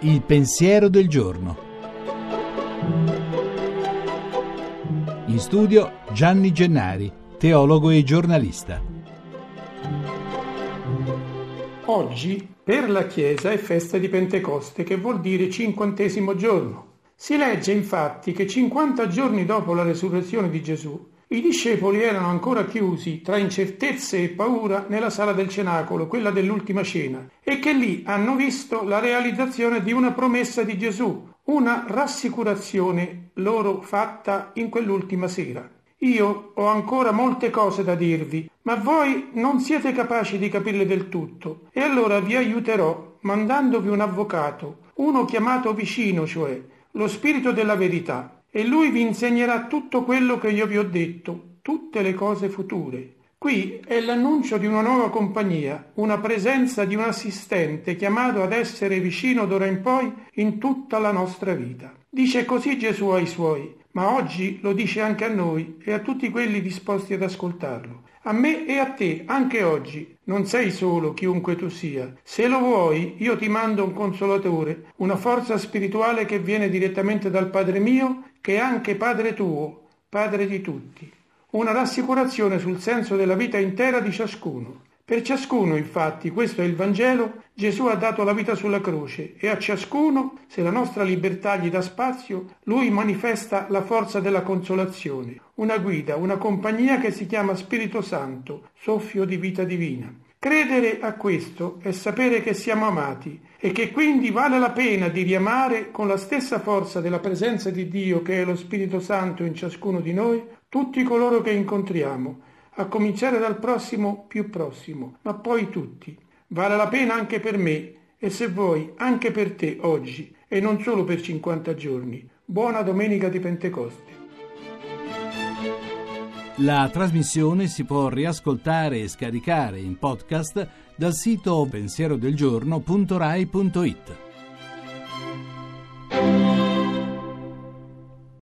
Il pensiero del giorno. In studio Gianni Gennari, teologo e giornalista. Oggi per la Chiesa è festa di Pentecoste, che vuol dire cinquantesimo giorno. Si legge infatti che 50 giorni dopo la resurrezione di Gesù, i discepoli erano ancora chiusi tra incertezze e paura nella sala del cenacolo, quella dell'ultima cena, e che lì hanno visto la realizzazione di una promessa di Gesù, una rassicurazione loro fatta in quell'ultima sera. Io ho ancora molte cose da dirvi, ma voi non siete capaci di capirle del tutto, e allora vi aiuterò mandandovi un avvocato, uno chiamato vicino, cioè lo Spirito della verità e lui vi insegnerà tutto quello che io vi ho detto, tutte le cose future. Qui è l'annuncio di una nuova compagnia, una presenza di un assistente chiamato ad essere vicino d'ora in poi in tutta la nostra vita. Dice così Gesù ai suoi, ma oggi lo dice anche a noi e a tutti quelli disposti ad ascoltarlo. A me e a te, anche oggi. Non sei solo, chiunque tu sia. Se lo vuoi, io ti mando un consolatore, una forza spirituale che viene direttamente dal Padre mio, che è anche Padre tuo, Padre di tutti. Una rassicurazione sul senso della vita intera di ciascuno. Per ciascuno, infatti, questo è il Vangelo, Gesù ha dato la vita sulla croce e a ciascuno, se la nostra libertà gli dà spazio, lui manifesta la forza della consolazione, una guida, una compagnia che si chiama Spirito Santo, soffio di vita divina. Credere a questo è sapere che siamo amati e che quindi vale la pena di riamare con la stessa forza della presenza di Dio che è lo Spirito Santo in ciascuno di noi tutti coloro che incontriamo a cominciare dal prossimo più prossimo, ma poi tutti. Vale la pena anche per me e se vuoi anche per te oggi e non solo per 50 giorni. Buona domenica di Pentecoste. La trasmissione si può riascoltare e scaricare in podcast dal sito pensierodelgiorno.rai.it.